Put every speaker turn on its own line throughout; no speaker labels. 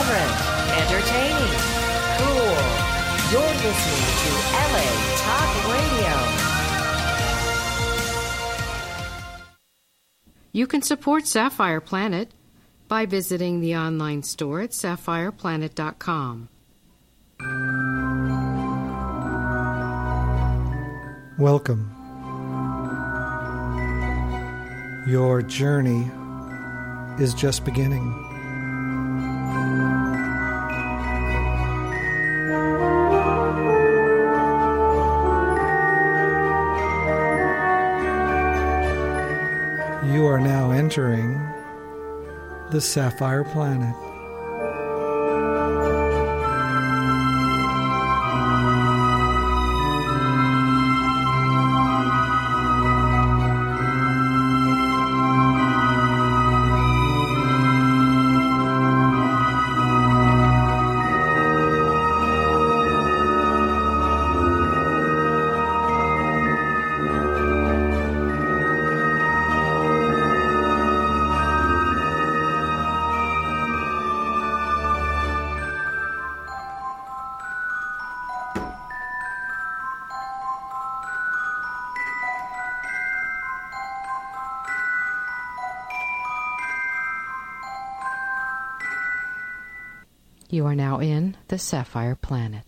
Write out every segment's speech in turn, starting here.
irreverent, entertaining, cool. You're listening to LA Talk Radio.
You can support Sapphire Planet by visiting the online store at sapphireplanet.com.
Welcome. Your journey is just beginning. Are now entering the Sapphire Planet.
You are now in the Sapphire Planet.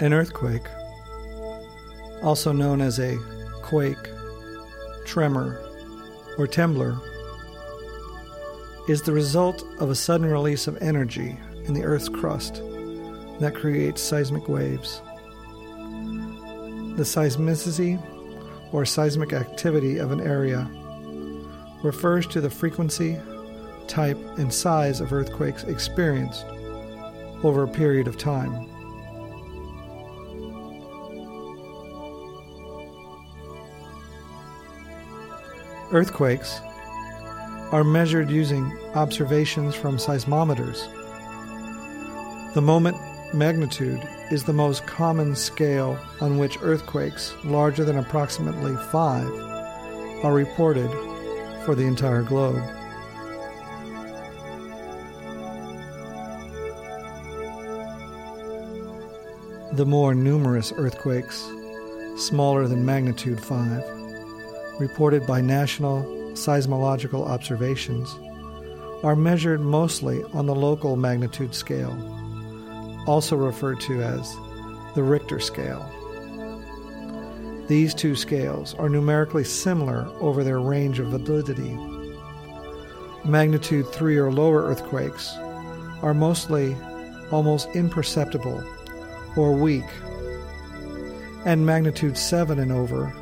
An earthquake, also known as a quake, tremor, or trembler, is the result of a sudden release of energy in the Earth's crust that creates seismic waves. The seismicity or seismic activity of an area refers to the frequency, type, and size of earthquakes experienced over a period of time. Earthquakes are measured using observations from seismometers. The moment magnitude is the most common scale on which earthquakes larger than approximately 5 are reported for the entire globe. The more numerous earthquakes, smaller than magnitude 5, reported by national seismological observations, are measured mostly on the local magnitude scale also referred to as the Richter scale. These two scales are numerically similar over their range of validity. Magnitude 3 or lower earthquakes are mostly almost imperceptible or weak, and magnitude 7 and over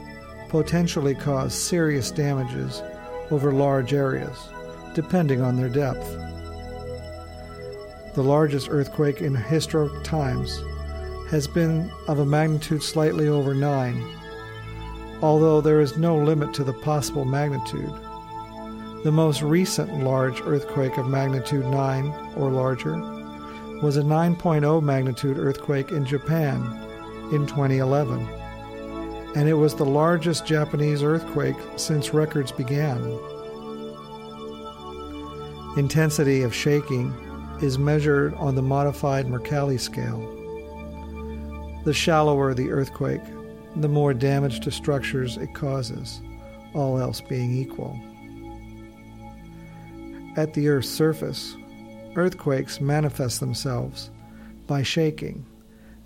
potentially cause serious damages over large areas, depending on their depth the largest earthquake in historic times, has been of a magnitude slightly over 9, although there is no limit to the possible magnitude. The most recent large earthquake of magnitude 9 or larger was a 9.0 magnitude earthquake in Japan in 2011, and it was the largest Japanese earthquake since records began. Intensity of shaking is measured on the modified Mercalli scale. The shallower the earthquake, the more damage to structures it causes, all else being equal. At the Earth's surface, earthquakes manifest themselves by shaking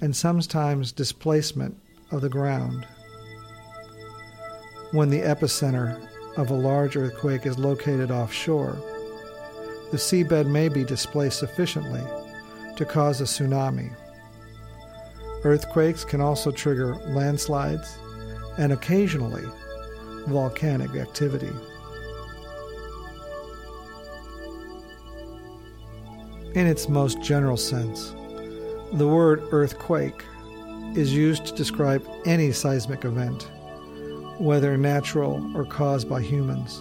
and sometimes displacement of the ground. When the epicenter of a large earthquake is located offshore, the seabed may be displaced sufficiently to cause a tsunami. Earthquakes can also trigger landslides and occasionally volcanic activity. In its most general sense, the word earthquake is used to describe any seismic event, whether natural or caused by humans,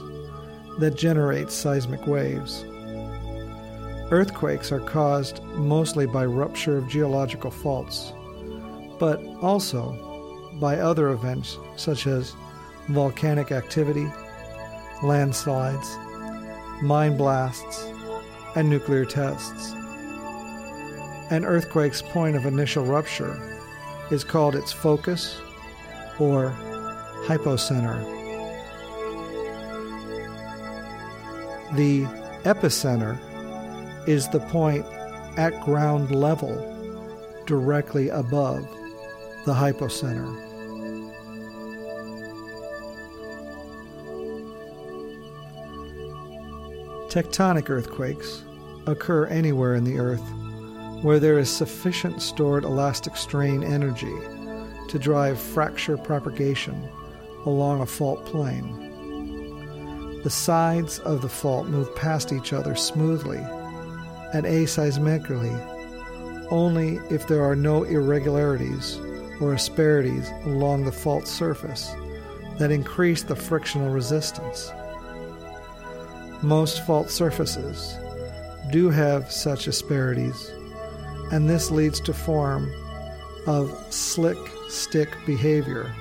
that generates seismic waves. Earthquakes are caused mostly by rupture of geological faults, but also by other events such as volcanic activity, landslides, mine blasts, and nuclear tests. An earthquake's point of initial rupture is called its focus or hypocenter. The epicenter is the point at ground level directly above the hypocenter. Tectonic earthquakes occur anywhere in the Earth where there is sufficient stored elastic strain energy to drive fracture propagation along a fault plane. The sides of the fault move past each other smoothly and aseismically only if there are no irregularities or asperities along the fault surface that increase the frictional resistance. Most fault surfaces do have such asperities, and this leads to form of slick stick behavior.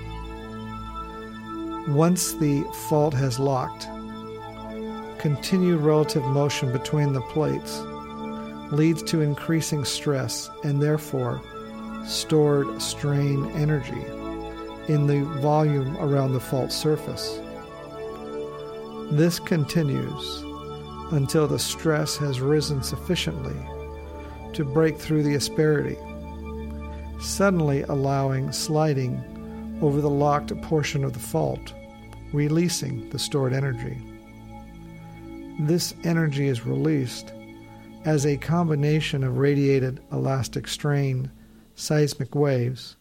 Once the fault has locked, continued relative motion between the plates leads to increasing stress and therefore stored strain energy in the volume around the fault surface. This continues until the stress has risen sufficiently to break through the asperity, suddenly allowing sliding over the locked portion of the fault, releasing the stored energy. This energy is released as a combination of radiated elastic strain, seismic waves,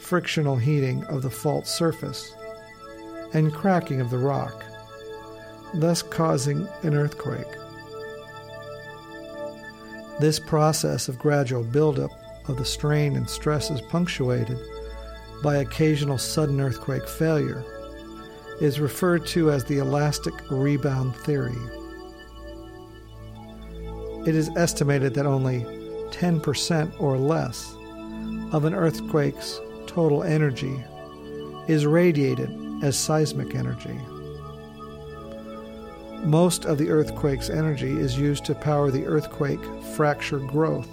frictional heating of the fault surface, and cracking of the rock, thus causing an earthquake. This process of gradual buildup of the strain and stress is punctuated by occasional sudden earthquake failure is referred to as the elastic rebound theory. It is estimated that only 10% or less of an earthquake's total energy is radiated as seismic energy. Most of the earthquake's energy is used to power the earthquake fracture growth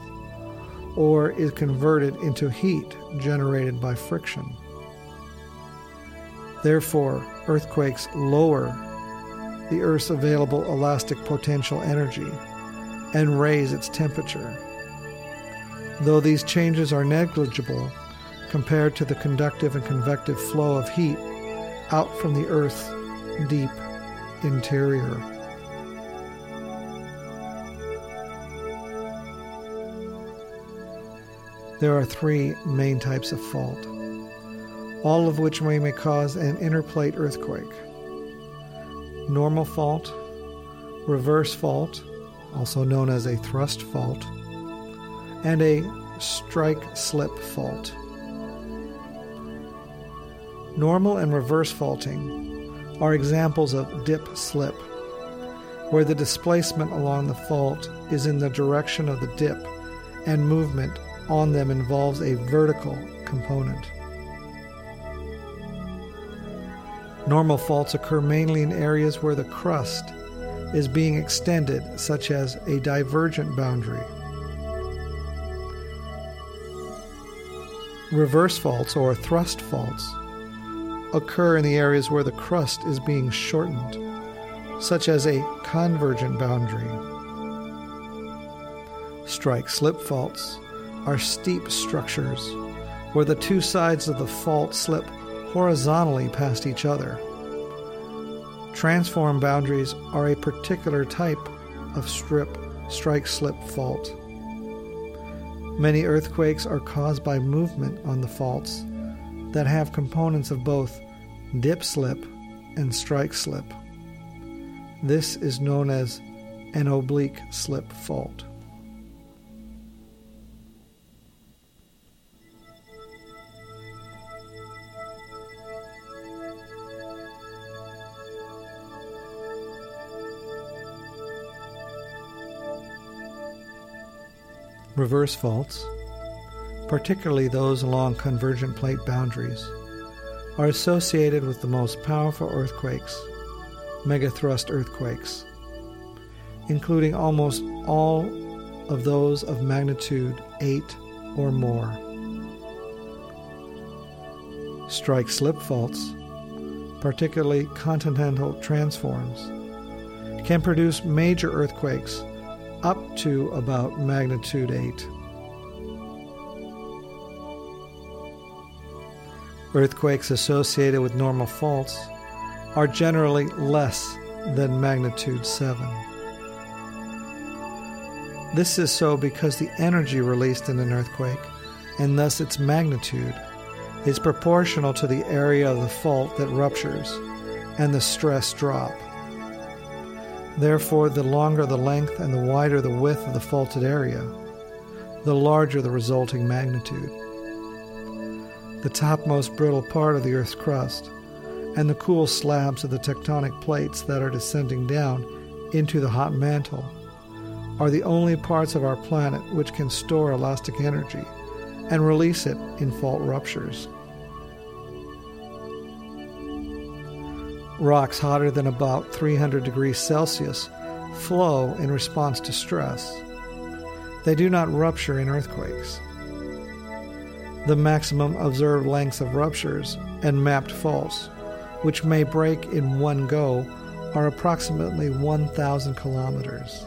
or is converted into heat generated by friction. Therefore, earthquakes lower the Earth's available elastic potential energy and raise its temperature. Though these changes are negligible compared to the conductive and convective flow of heat out from the Earth's deep interior. There are three main types of fault, all of which may, may cause an interplate earthquake normal fault, reverse fault, also known as a thrust fault, and a strike slip fault. Normal and reverse faulting are examples of dip slip, where the displacement along the fault is in the direction of the dip and movement on them involves a vertical component. Normal faults occur mainly in areas where the crust is being extended, such as a divergent boundary. Reverse faults or thrust faults occur in the areas where the crust is being shortened, such as a convergent boundary. Strike slip faults are steep structures where the two sides of the fault slip horizontally past each other. Transform boundaries are a particular type of strip strike slip fault. Many earthquakes are caused by movement on the faults that have components of both dip slip and strike slip. This is known as an oblique slip fault. Reverse faults, particularly those along convergent plate boundaries, are associated with the most powerful earthquakes, megathrust earthquakes, including almost all of those of magnitude 8 or more. Strike slip faults, particularly continental transforms, can produce major earthquakes up to about magnitude 8. Earthquakes associated with normal faults are generally less than magnitude 7. This is so because the energy released in an earthquake, and thus its magnitude, is proportional to the area of the fault that ruptures and the stress drop. Therefore, the longer the length and the wider the width of the faulted area, the larger the resulting magnitude. The topmost brittle part of the Earth's crust and the cool slabs of the tectonic plates that are descending down into the hot mantle are the only parts of our planet which can store elastic energy and release it in fault ruptures. Rocks hotter than about 300 degrees Celsius flow in response to stress. They do not rupture in earthquakes. The maximum observed lengths of ruptures and mapped faults, which may break in one go, are approximately 1,000 kilometers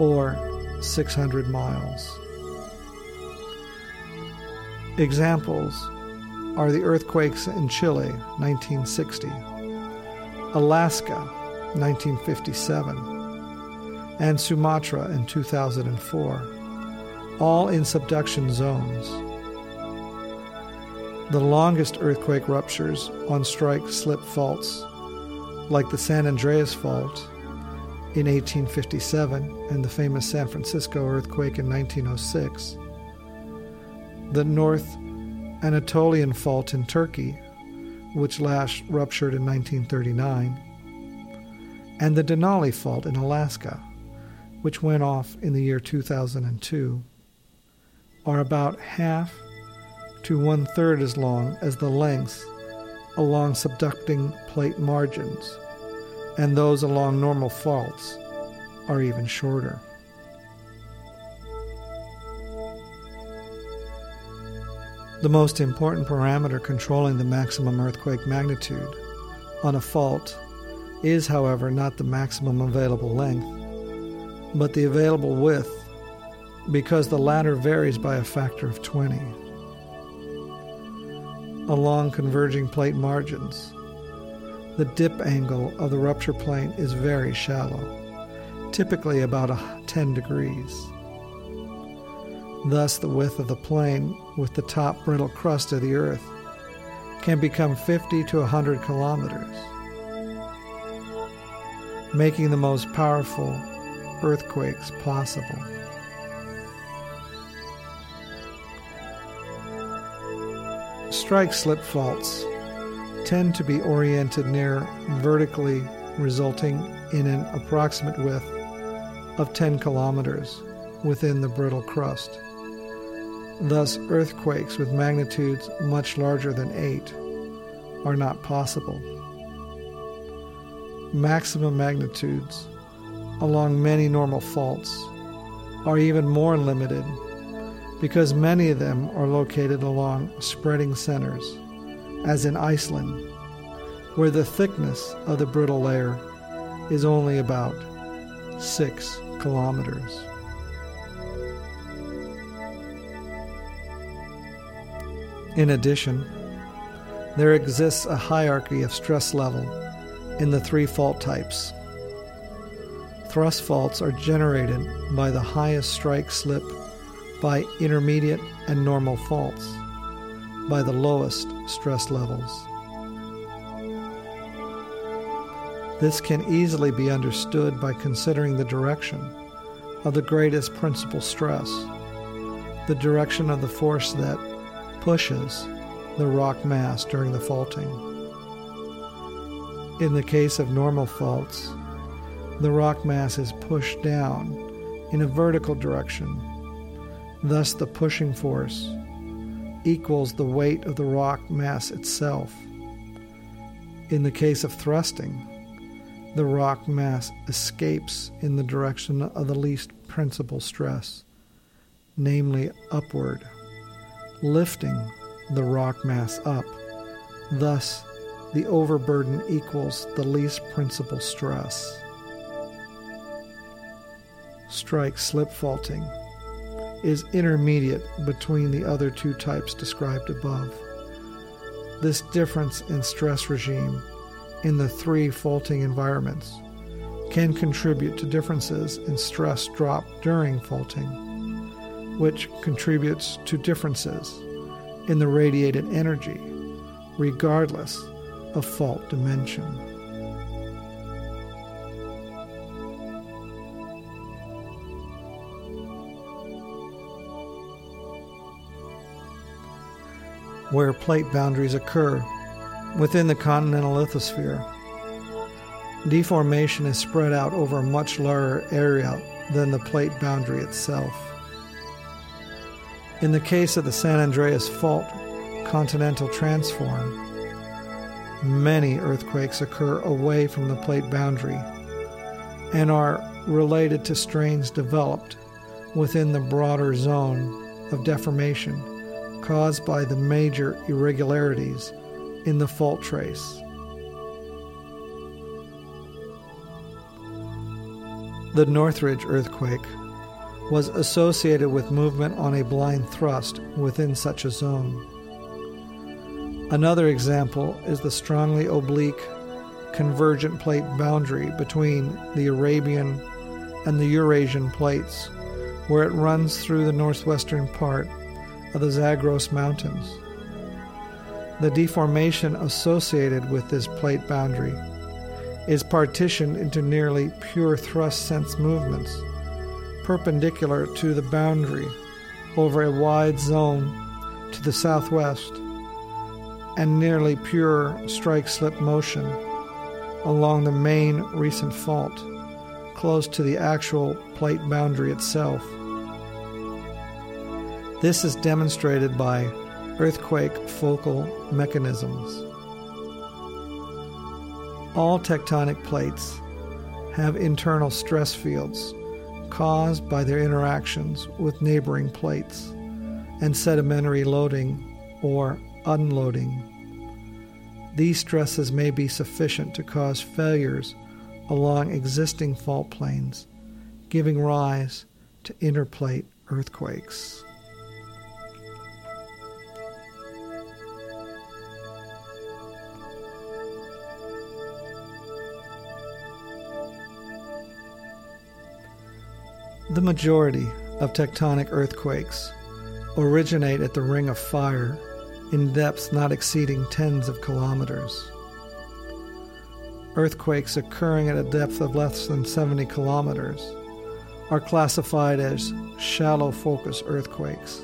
or 600 miles. Examples are the earthquakes in Chile, 1960, Alaska, 1957, and Sumatra in 2004, all in subduction zones. The longest earthquake ruptures on strike slip faults, like the San Andreas Fault in 1857 and the famous San Francisco earthquake in 1906, the North Anatolian Fault in Turkey, which last ruptured in 1939, and the Denali Fault in Alaska, which went off in the year 2002, are about half to one third as long as the lengths along subducting plate margins, and those along normal faults are even shorter. The most important parameter controlling the maximum earthquake magnitude on a fault is, however, not the maximum available length, but the available width, because the latter varies by a factor of 20. Along converging plate margins, the dip angle of the rupture plane is very shallow, typically about 10 degrees. Thus, the width of the plane with the top brittle crust of the Earth can become 50 to 100 kilometers, making the most powerful earthquakes possible. Strike slip faults tend to be oriented near vertically, resulting in an approximate width of 10 kilometers within the brittle crust. Thus, earthquakes with magnitudes much larger than 8 are not possible. Maximum magnitudes along many normal faults are even more limited because many of them are located along spreading centers, as in Iceland, where the thickness of the brittle layer is only about 6 kilometers. In addition, there exists a hierarchy of stress level in the three fault types. Thrust faults are generated by the highest strike slip by intermediate and normal faults by the lowest stress levels. This can easily be understood by considering the direction of the greatest principal stress, the direction of the force that pushes the rock mass during the faulting. In the case of normal faults, the rock mass is pushed down in a vertical direction. Thus, the pushing force equals the weight of the rock mass itself. In the case of thrusting, the rock mass escapes in the direction of the least principal stress, namely upward, lifting the rock mass up. Thus, the overburden equals the least principal stress. Strike slip faulting is intermediate between the other two types described above. This difference in stress regime in the three faulting environments can contribute to differences in stress drop during faulting, which contributes to differences in the radiated energy, regardless of fault dimension. Where plate boundaries occur within the continental lithosphere, deformation is spread out over a much larger area than the plate boundary itself. In the case of the San Andreas Fault continental transform, many earthquakes occur away from the plate boundary and are related to strains developed within the broader zone of deformation caused by the major irregularities in the fault trace. The Northridge earthquake was associated with movement on a blind thrust within such a zone. Another example is the strongly oblique convergent plate boundary between the Arabian and the Eurasian plates, where it runs through the northwestern part of the Zagros Mountains. The deformation associated with this plate boundary is partitioned into nearly pure thrust sense movements, perpendicular to the boundary over a wide zone to the southwest and nearly pure strike slip motion along the main recent fault, close to the actual plate boundary itself. This is demonstrated by earthquake focal mechanisms. All tectonic plates have internal stress fields caused by their interactions with neighboring plates and sedimentary loading or unloading. These stresses may be sufficient to cause failures along existing fault planes, giving rise to interplate earthquakes. The majority of tectonic earthquakes originate at the Ring of Fire in depths not exceeding tens of kilometers. Earthquakes occurring at a depth of less than 70 kilometers are classified as shallow focus earthquakes,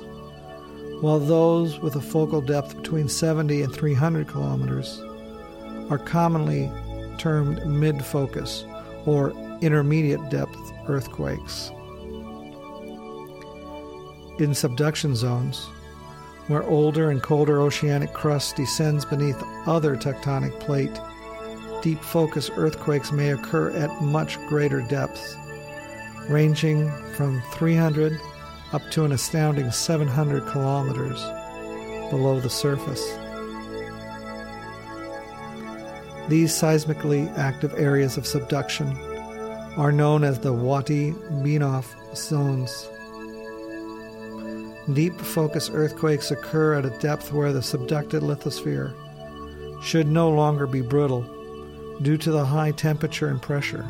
while those with a focal depth between 70 and 300 kilometers are commonly termed mid focus or intermediate depth earthquakes. In subduction zones, where older and colder oceanic crust descends beneath other tectonic plate, deep focus earthquakes may occur at much greater depths, ranging from 300 up to an astounding 700 kilometers below the surface. These seismically active areas of subduction are known as the Wati Binov zones. Deep focus earthquakes occur at a depth where the subducted lithosphere should no longer be brittle due to the high temperature and pressure.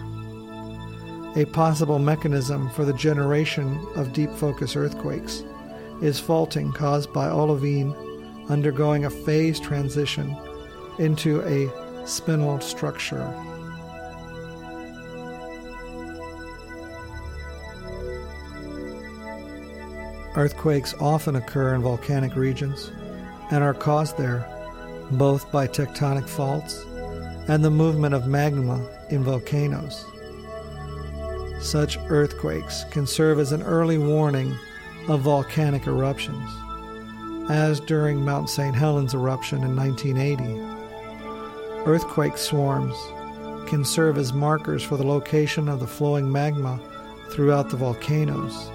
A possible mechanism for the generation of deep focus earthquakes is faulting caused by olivine undergoing a phase transition into a spinel structure. Earthquakes often occur in volcanic regions and are caused there both by tectonic faults and the movement of magma in volcanoes. Such earthquakes can serve as an early warning of volcanic eruptions, as during Mount St. Helens eruption in 1980. Earthquake swarms can serve as markers for the location of the flowing magma throughout the volcanoes.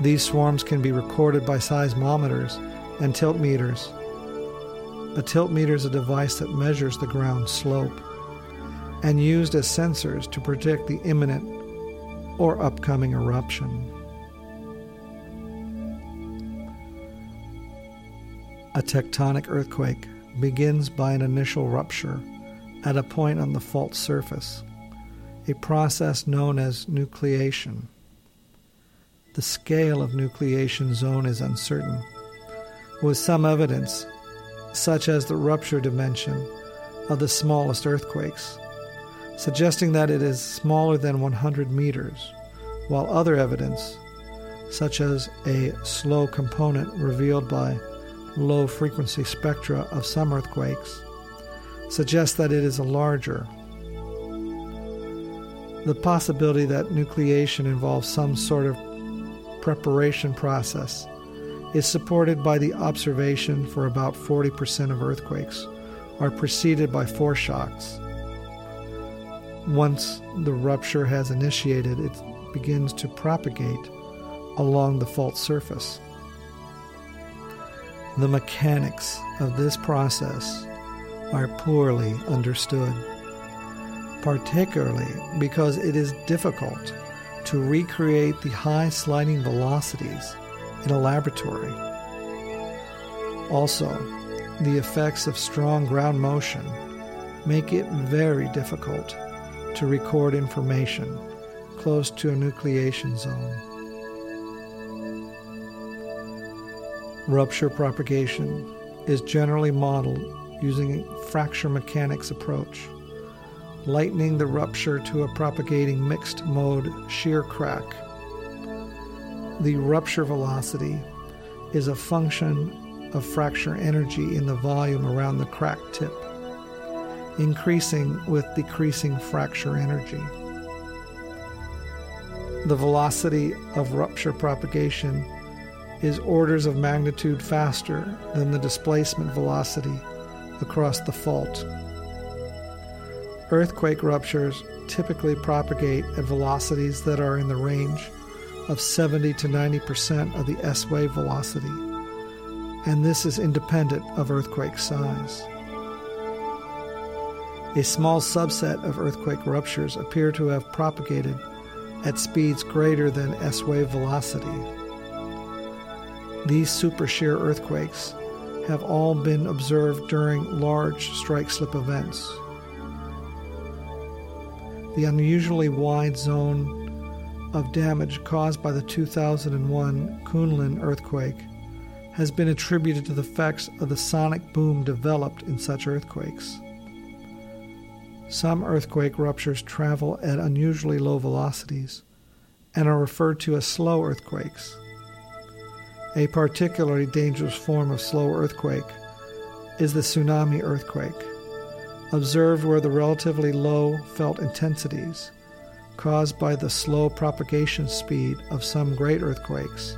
These swarms can be recorded by seismometers and tilt meters. A tilt meter is a device that measures the ground slope and used as sensors to predict the imminent or upcoming eruption. A tectonic earthquake begins by an initial rupture at a point on the fault surface, a process known as nucleation. The scale of nucleation zone is uncertain, with some evidence, such as the rupture dimension of the smallest earthquakes, suggesting that it is smaller than 100 meters, while other evidence, such as a slow component revealed by low frequency spectra of some earthquakes, suggests that it is a larger. The possibility that nucleation involves some sort of preparation process is supported by the observation for about 40% of earthquakes are preceded by foreshocks. Once the rupture has initiated, it begins to propagate along the fault surface. The mechanics of this process are poorly understood, particularly because it is difficult to recreate the high sliding velocities in a laboratory. Also, the effects of strong ground motion make it very difficult to record information close to a nucleation zone. Rupture propagation is generally modeled using a fracture mechanics approach, lightening the rupture to a propagating mixed mode shear crack. The rupture velocity is a function of fracture energy in the volume around the crack tip, increasing with decreasing fracture energy. The velocity of rupture propagation is orders of magnitude faster than the displacement velocity across the fault. Earthquake ruptures typically propagate at velocities that are in the range of 70 to 90% of the S wave velocity, and this is independent of earthquake size. A small subset of earthquake ruptures appear to have propagated at speeds greater than S wave velocity. These super shear earthquakes have all been observed during large strike slip events. The unusually wide zone of damage caused by the 2001 Kunlun earthquake has been attributed to the effects of the sonic boom developed in such earthquakes. Some earthquake ruptures travel at unusually low velocities and are referred to as slow earthquakes. A particularly dangerous form of slow earthquake is the tsunami earthquake, observed where the relatively low felt intensities, caused by the slow propagation speed of some great earthquakes,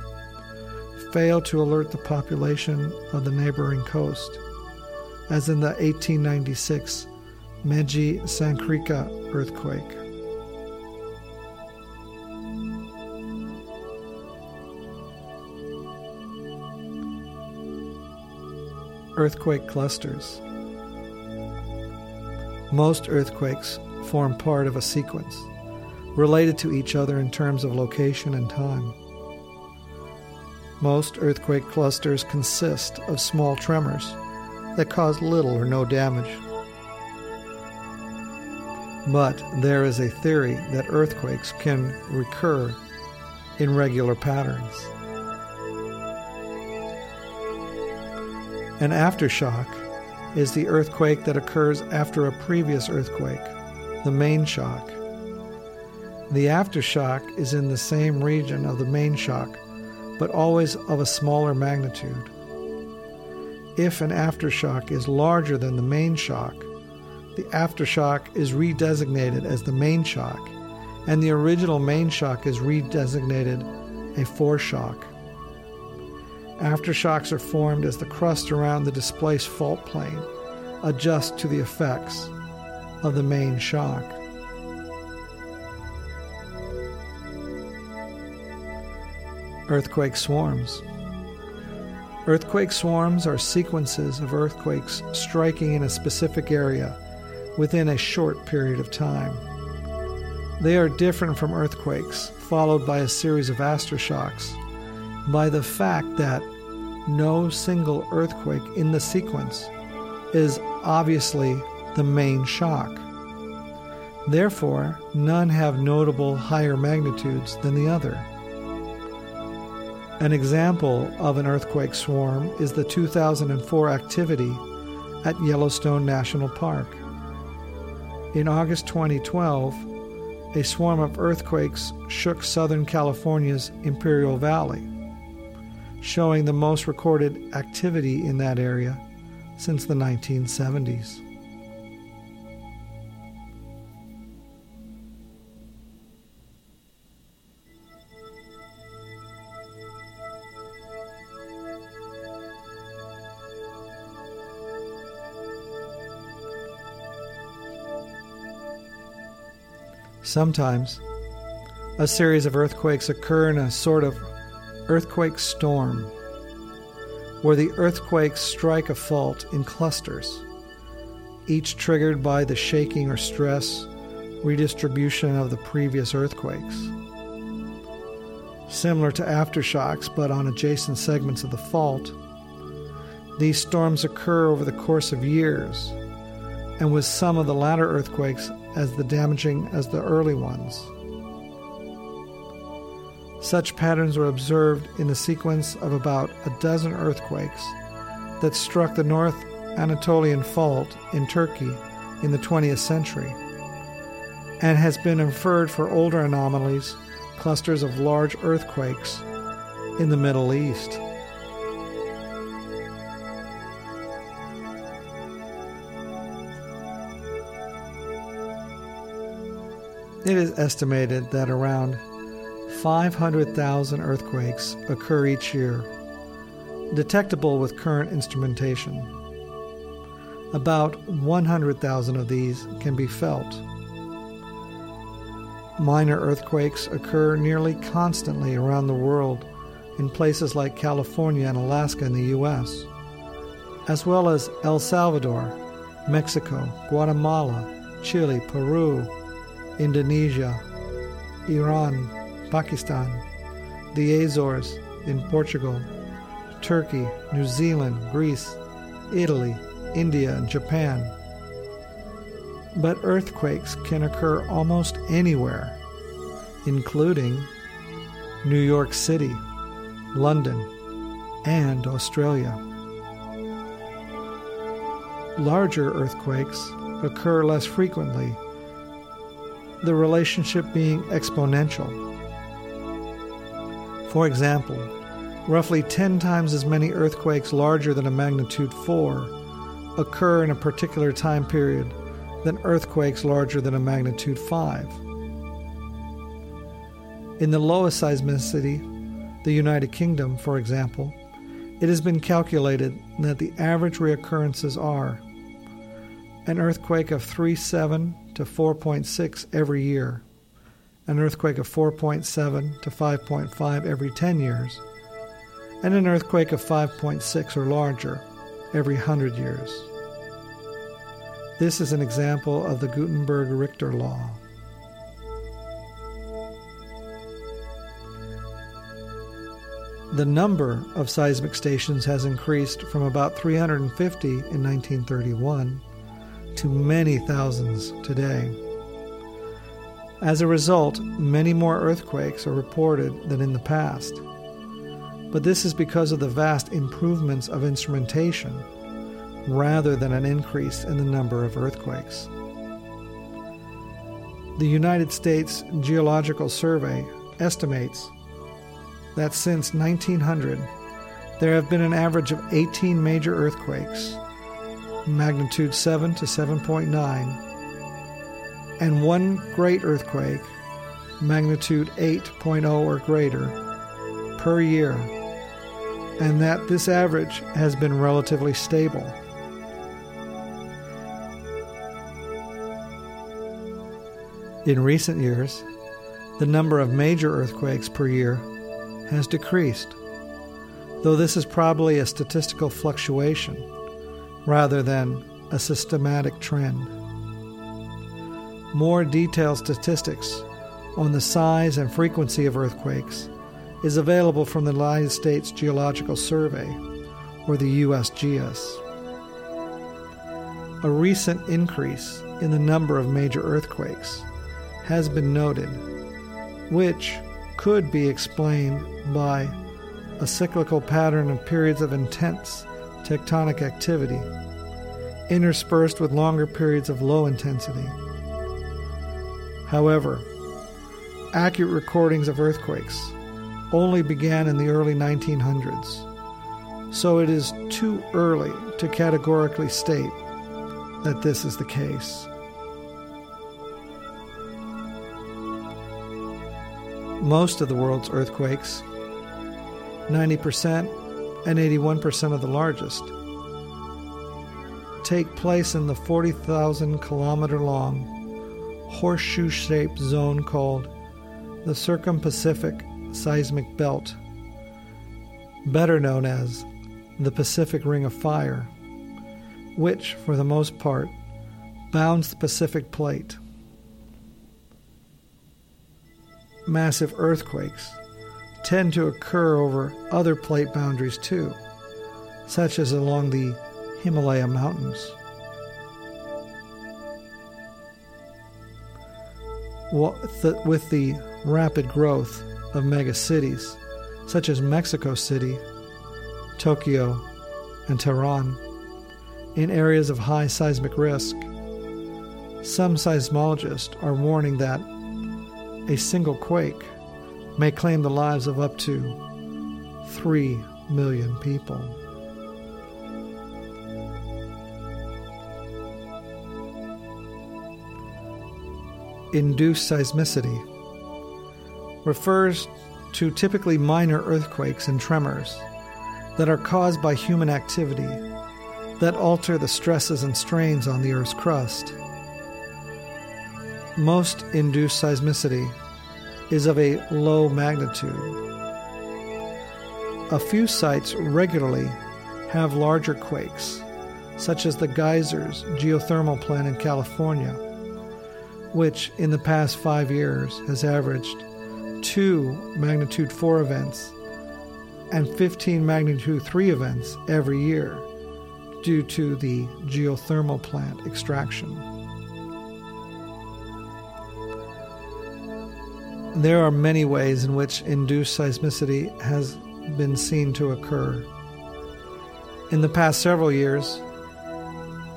fail to alert the population of the neighboring coast, as in the 1896 Meiji Sanriku earthquake. Earthquake clusters. Most earthquakes form part of a sequence, related to each other in terms of location and time. Most earthquake clusters consist of small tremors that cause little or no damage. But there is a theory that earthquakes can recur in regular patterns. An aftershock is the earthquake that occurs after a previous earthquake, the main shock. The aftershock is in the same region of the main shock, but always of a smaller magnitude. If an aftershock is larger than the main shock, the aftershock is redesignated as the main shock and the original main shock is redesignated a foreshock. Aftershocks are formed as the crust around the displaced fault plane adjusts to the effects of the main shock. Earthquake swarms. Earthquake swarms are sequences of earthquakes striking in a specific area within a short period of time. They are different from earthquakes, followed by a series of aftershocks, by the fact that no single earthquake in the sequence is obviously the main shock. Therefore, none have notable higher magnitudes than the other. An example of an earthquake swarm is the 2004 activity at Yellowstone National Park. In August 2012, a swarm of earthquakes shook Southern California's Imperial Valley, showing the most recorded activity in that area since the 1970s. Sometimes, a series of earthquakes occur in a sort of earthquake storm, where the earthquakes strike a fault in clusters, each triggered by the shaking or stress redistribution of the previous earthquakes. Similar to aftershocks, but on adjacent segments of the fault, these storms occur over the course of years, and with some of the latter earthquakes as the damaging as the early ones. Such patterns were observed in the sequence of about a dozen earthquakes that struck the North Anatolian Fault in Turkey in the 20th century, and has been inferred for older anomalies, clusters of large earthquakes in the Middle East. It is estimated that around 500,000 earthquakes occur each year, detectable with current instrumentation. About 100,000 of these can be felt. Minor earthquakes occur nearly constantly around the world in places like California and Alaska in the U.S., as well as El Salvador, Mexico, Guatemala, Chile, Peru, Indonesia, Iran, Pakistan, the Azores in Portugal, Turkey, New Zealand, Greece, Italy, India, and Japan. But earthquakes can occur almost anywhere, including New York City, London, and Australia. Larger earthquakes occur less frequently the relationship being exponential. For example, roughly 10 times as many earthquakes larger than a magnitude 4 occur in a particular time period than earthquakes larger than a magnitude 5. In the lowest seismicity, the United Kingdom, for example, it has been calculated that the average reoccurrences are an earthquake of 3.7 to 4.6 every year, an earthquake of 4.7 to 5.5 every 10 years, and an earthquake of 5.6 or larger every 100 years. This is an example of the Gutenberg Richter law. The number of seismic stations has increased from about 350 in 1931 to many thousands today. As a result, many more earthquakes are reported than in the past. But this is because of the vast improvements of instrumentation rather than an increase in the number of earthquakes. The United States Geological Survey estimates that since 1900, there have been an average of 18 major earthquakes magnitude 7 to 7.9, and one great earthquake magnitude 8.0 or greater per year, and that this average has been relatively stable. In recent years, the number of major earthquakes per year has decreased, though this is probably a statistical fluctuation rather than a systematic trend. More detailed statistics on the size and frequency of earthquakes is available from the United States Geological Survey, or the USGS. A recent increase in the number of major earthquakes has been noted, which could be explained by a cyclical pattern of periods of intense tectonic activity, interspersed with longer periods of low intensity. However, accurate recordings of earthquakes only began in the early 1900s, so it is too early to categorically state that this is the case. most of the world's earthquakes, 90% and 81% of the largest, take place in the 40,000 kilometer long horseshoe shaped zone called the Circum-Pacific Seismic Belt, better known as the Pacific Ring of Fire, which, for the most part, bounds the Pacific Plate. massive earthquakes tend to occur over other plate boundaries too, such as along the Himalaya Mountains. With the rapid growth of megacities, such as Mexico City, Tokyo, and Tehran, in areas of high seismic risk, some seismologists are warning that a single quake may claim the lives of up to 3 million people. Induced seismicity refers to typically minor earthquakes and tremors that are caused by human activity that alter the stresses and strains on the Earth's crust most induced seismicity is of a low magnitude. A few sites regularly have larger quakes, such as the Geysers geothermal plant in California, which in the past five years has averaged two magnitude 4 events and 15 magnitude 3 events every year due to the geothermal plant extraction. There are many ways in which induced seismicity has been seen to occur. In the past several years,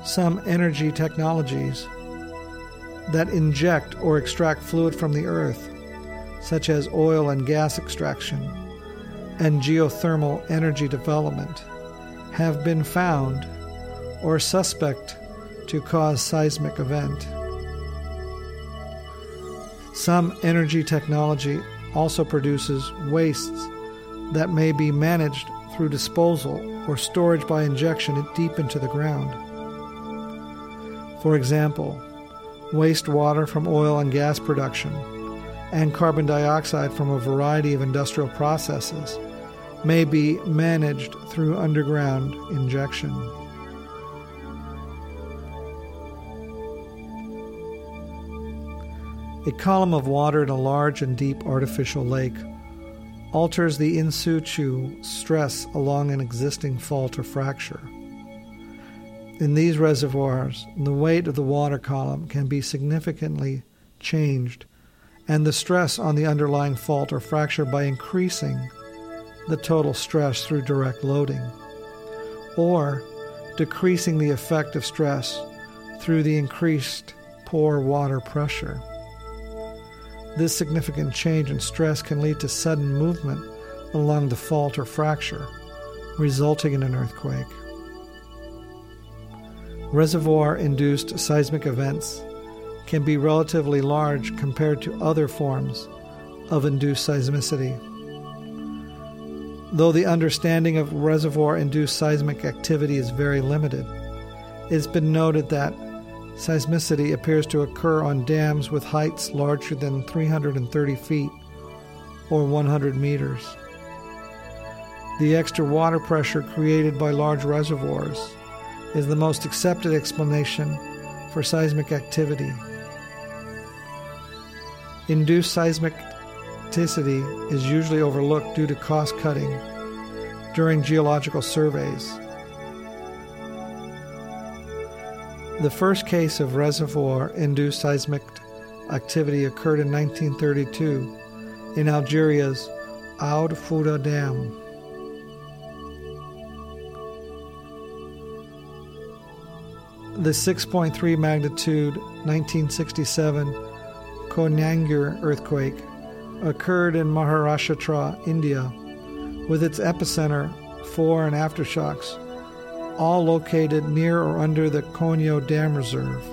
some energy technologies that inject or extract fluid from the earth, such as oil and gas extraction and geothermal energy development, have been found or suspect to cause seismic event. Some energy technology also produces wastes that may be managed through disposal or storage by injection deep into the ground. For example, wastewater from oil and gas production and carbon dioxide from a variety of industrial processes may be managed through underground injection. A column of water in a large and deep artificial lake alters the in situ stress along an existing fault or fracture. In these reservoirs, the weight of the water column can be significantly changed, and the stress on the underlying fault or fracture by increasing the total stress through direct loading, or decreasing the effect of stress through the increased pore water pressure. This significant change in stress can lead to sudden movement along the fault or fracture, resulting in an earthquake. Reservoir induced seismic events can be relatively large compared to other forms of induced seismicity. Though the understanding of reservoir induced seismic activity is very limited, it's been noted that seismicity appears to occur on dams with heights larger than 330 feet or 100 meters. The extra water pressure created by large reservoirs is the most accepted explanation for seismic activity. Induced seismicity is usually overlooked due to cost cutting during geological surveys. The first case of reservoir induced seismic activity occurred in 1932 in Algeria's Oued Fodda Dam. The 6.3 magnitude 1967 Koynanagar earthquake occurred in Maharashtra, India, with its epicenter, fore and aftershocks, all located near or under the Koyna Dam Reserve.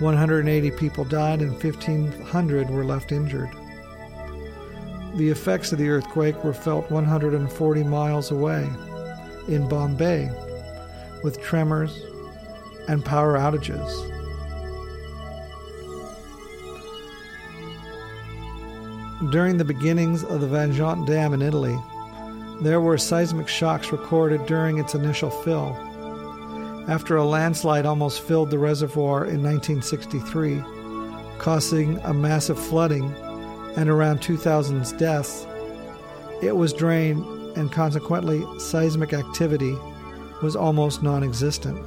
180 people died and 1,500 were left injured. The effects of the earthquake were felt 140 miles away in Bombay, with tremors and power outages. During the beginnings of the Vajont Dam in Italy, there were seismic shocks recorded during its initial fill. After a landslide almost filled the reservoir in 1963, causing a massive flooding and around 2,000 deaths, it was drained and consequently seismic activity was almost non existent.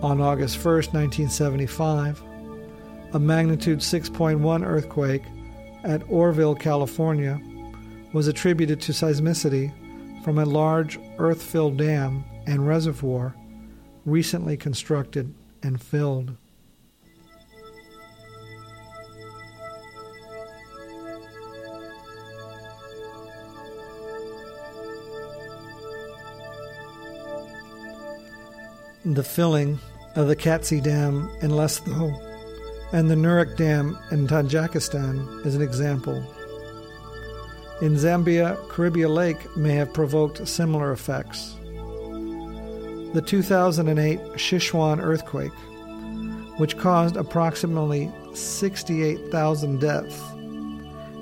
On August 1, 1975, a magnitude 6.1 earthquake at Oroville, California, was attributed to seismicity from a large earth filled dam and reservoir recently constructed and filled. the filling of the Katse Dam in Lesotho and the Nurek Dam in Tajikistan is an example. In Zambia, Kariba Lake may have provoked similar effects. The 2008 Sichuan earthquake, which caused approximately 68,000 deaths,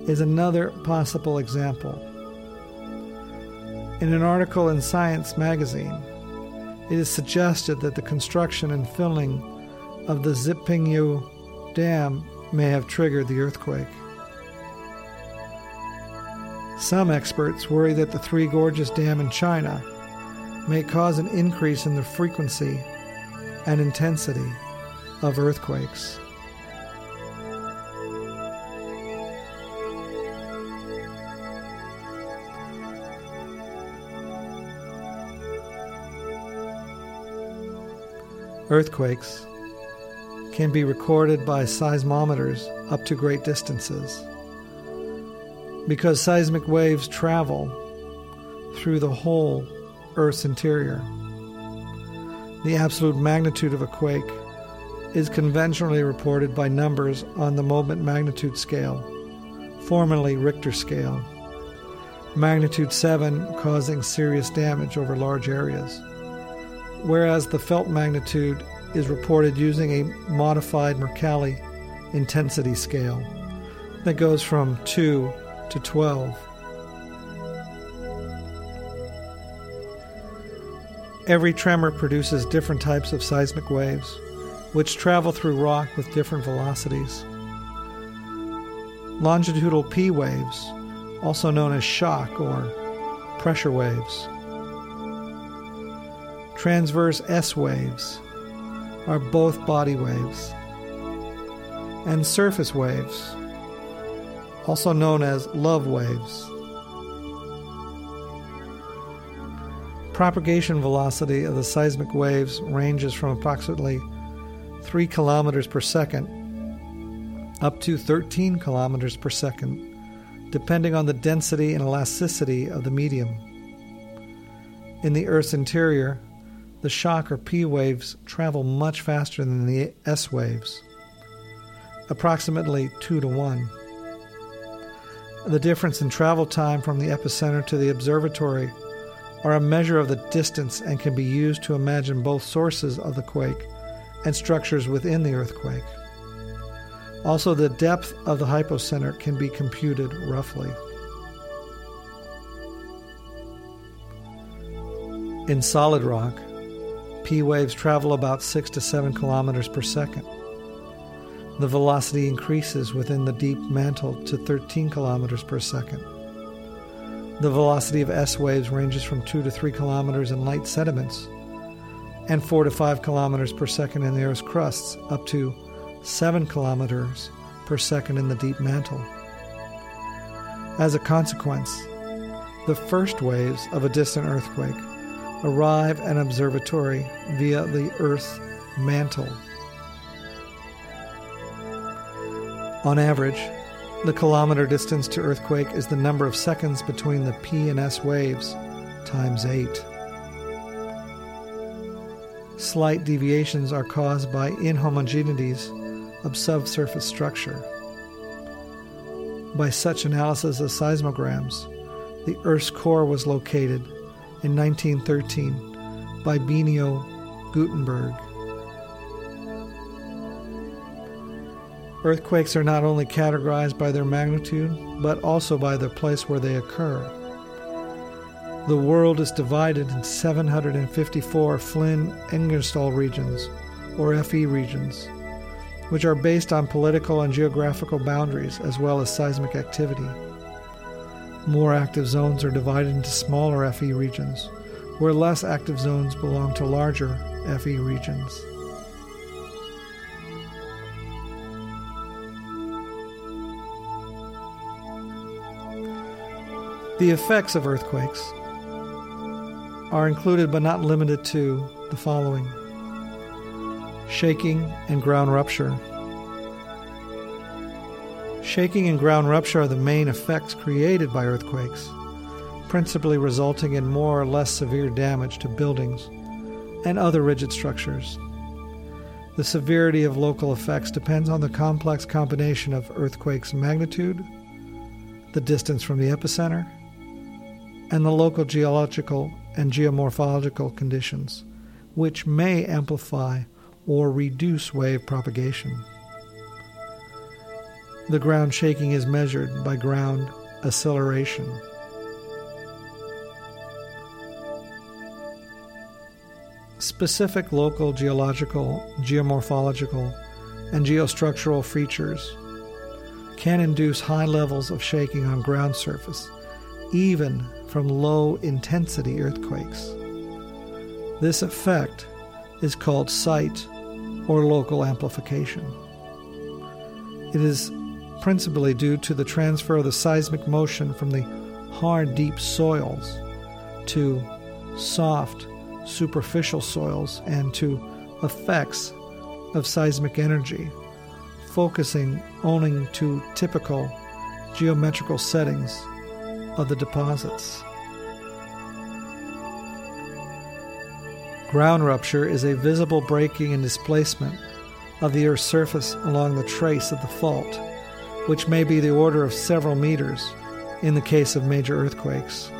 is another possible example. In an article in Science magazine, it is suggested that the construction and filling of the Zipingpu Dam may have triggered the earthquake. Some experts worry that the Three Gorges Dam in China may cause an increase in the frequency and intensity of earthquakes. Earthquakes can be recorded by seismometers up to great distances. Because seismic waves travel through the whole Earth's interior. The absolute magnitude of a quake is conventionally reported by numbers on the moment magnitude scale, formerly Richter scale, magnitude 7 causing serious damage over large areas whereas the felt magnitude is reported using a modified Mercalli intensity scale that goes from 2 to 12. Every tremor produces different types of seismic waves, which travel through rock with different velocities. Longitudinal P waves, also known as shock or pressure waves, Transverse S waves are both body waves. And surface waves, also known as love waves. Propagation velocity of the seismic waves ranges from approximately 3 kilometers per second up to 13 kilometers per second, depending on the density and elasticity of the medium. In the Earth's interior, the shock or P waves travel much faster than the S waves. approximately 2 to 1. The difference in travel time from the epicenter to the observatory are a measure of the distance and can be used to imagine both sources of the quake and structures within the earthquake. Also, the depth of the hypocenter can be computed roughly. In solid rock, P waves travel about 6 to 7 kilometers per second. The velocity increases within the deep mantle to 13 kilometers per second. The velocity of S waves ranges from 2 to 3 kilometers in light sediments and 4 to 5 kilometers per second in the Earth's crusts, up to 7 kilometers per second in the deep mantle. As a consequence, the first waves of a distant earthquake arrive an observatory via the Earth's mantle. On average, the kilometer distance to earthquake is the number of seconds between the P and S waves times 8. Slight deviations are caused by inhomogeneities of subsurface structure. By such analysis of seismograms, the Earth's core was located in 1913 by Beno Gutenberg. Earthquakes are not only categorized by their magnitude, but also by the place where they occur. The world is divided in 754 Flynn Engelstal regions, or FE regions, which are based on political and geographical boundaries as well as seismic activity. More active zones are divided into smaller FE regions, where less active zones belong to larger FE regions. The effects of earthquakes are included but not limited to the following shaking and ground rupture. Shaking and ground rupture are the main effects created by earthquakes, principally resulting in more or less severe damage to buildings and other rigid structures. The severity of local effects depends on the complex combination of earthquake's magnitude, the distance from the epicenter, and the local geological and geomorphological conditions, which may amplify or reduce wave propagation. The ground shaking is measured by ground acceleration. Specific local geological, geomorphological, and geostructural features can induce high levels of shaking on ground surface, even from low intensity earthquakes. This effect is called site or local amplification. It is principally due to the transfer of the seismic motion from the hard, deep soils to soft, superficial soils and to effects of seismic energy, focusing only to typical geometrical settings of the deposits. Ground rupture is a visible breaking and displacement of the Earth's surface along the trace of the fault which may be the order of several meters in the case of major earthquakes.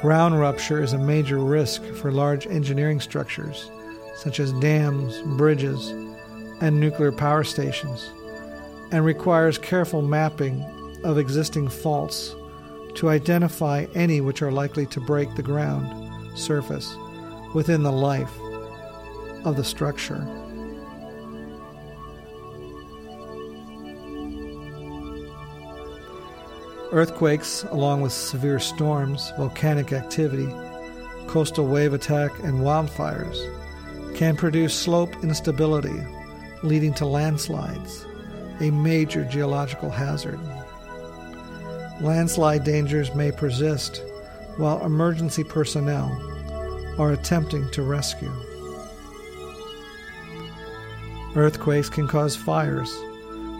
Ground rupture is a major risk for large engineering structures, such as dams, bridges, and nuclear power stations, and requires careful mapping of existing faults to identify any which are likely to break the ground surface within the life of the structure. Earthquakes, along with severe storms, volcanic activity, coastal wave attack, and wildfires, can produce slope instability, leading to landslides, a major geological hazard. Landslide dangers may persist while emergency personnel are attempting to rescue. Earthquakes can cause fires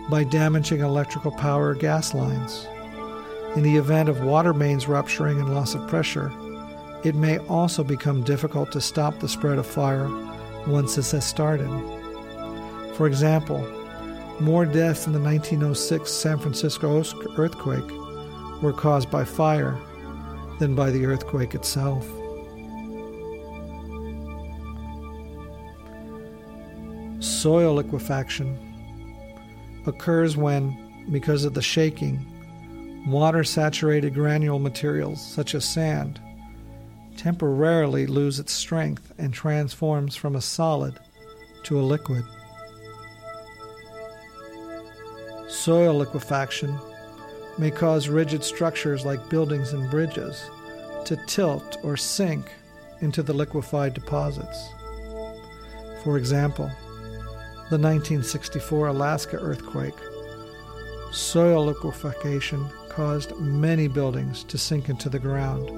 by damaging electrical power gas lines. In the event of water mains rupturing and loss of pressure, it may also become difficult to stop the spread of fire once this has started. For example, More deaths in the 1906 San Francisco earthquake were caused by fire than by the earthquake itself. Soil liquefaction occurs when, because of the shaking, water saturated granule materials such as sand temporarily lose its strength and transforms from a solid to a liquid. Soil liquefaction may cause rigid structures like buildings and bridges to tilt or sink into the liquefied deposits. For example, the 1964 Alaska earthquake, soil liquefaction caused many buildings to sink into the ground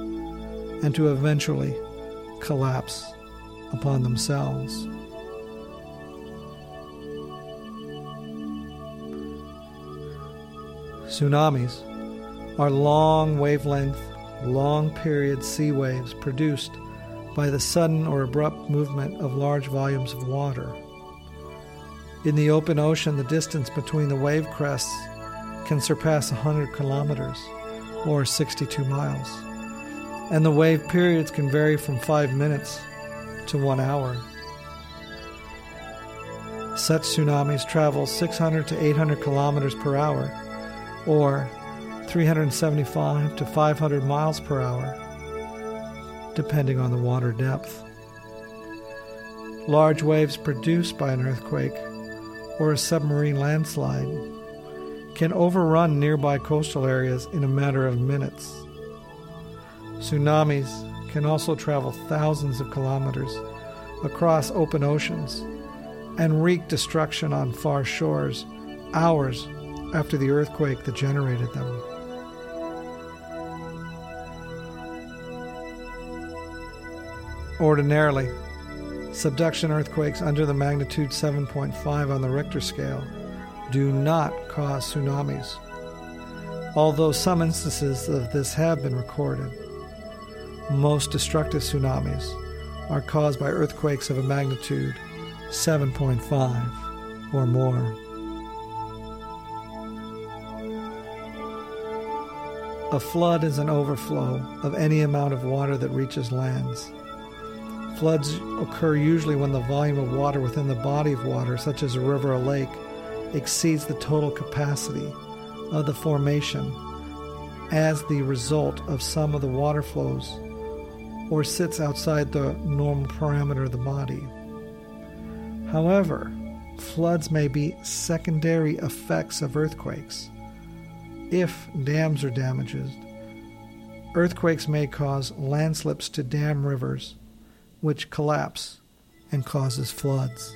and to eventually collapse upon themselves. Tsunamis are long wavelength, long period sea waves produced by the sudden or abrupt movement of large volumes of water. In the open ocean, the distance between the wave crests can surpass 100 kilometers, or 62 miles, and the wave periods can vary from 5 minutes to 1 hour. Such tsunamis travel 600 to 800 kilometers per hour or 375 to 500 miles per hour, depending on the water depth. Large waves produced by an earthquake or a submarine landslide can overrun nearby coastal areas in a matter of minutes. Tsunamis can also travel thousands of kilometers across open oceans and wreak destruction on far shores hours after the earthquake that generated them. Ordinarily, subduction earthquakes under the magnitude 7.5 on the Richter scale do not cause tsunamis, although some instances of this have been recorded. Most destructive tsunamis are caused by earthquakes of a magnitude 7.5 or more. A flood is an overflow of any amount of water that reaches lands. Floods occur usually when the volume of water within the body of water, such as a river or lake, exceeds the total capacity of the formation as the result of some of the water flows or sits outside the normal parameter of the body. However, floods may be secondary effects of earthquakes if dams are damaged. Earthquakes may cause landslips to dam rivers, which collapse and causes floods.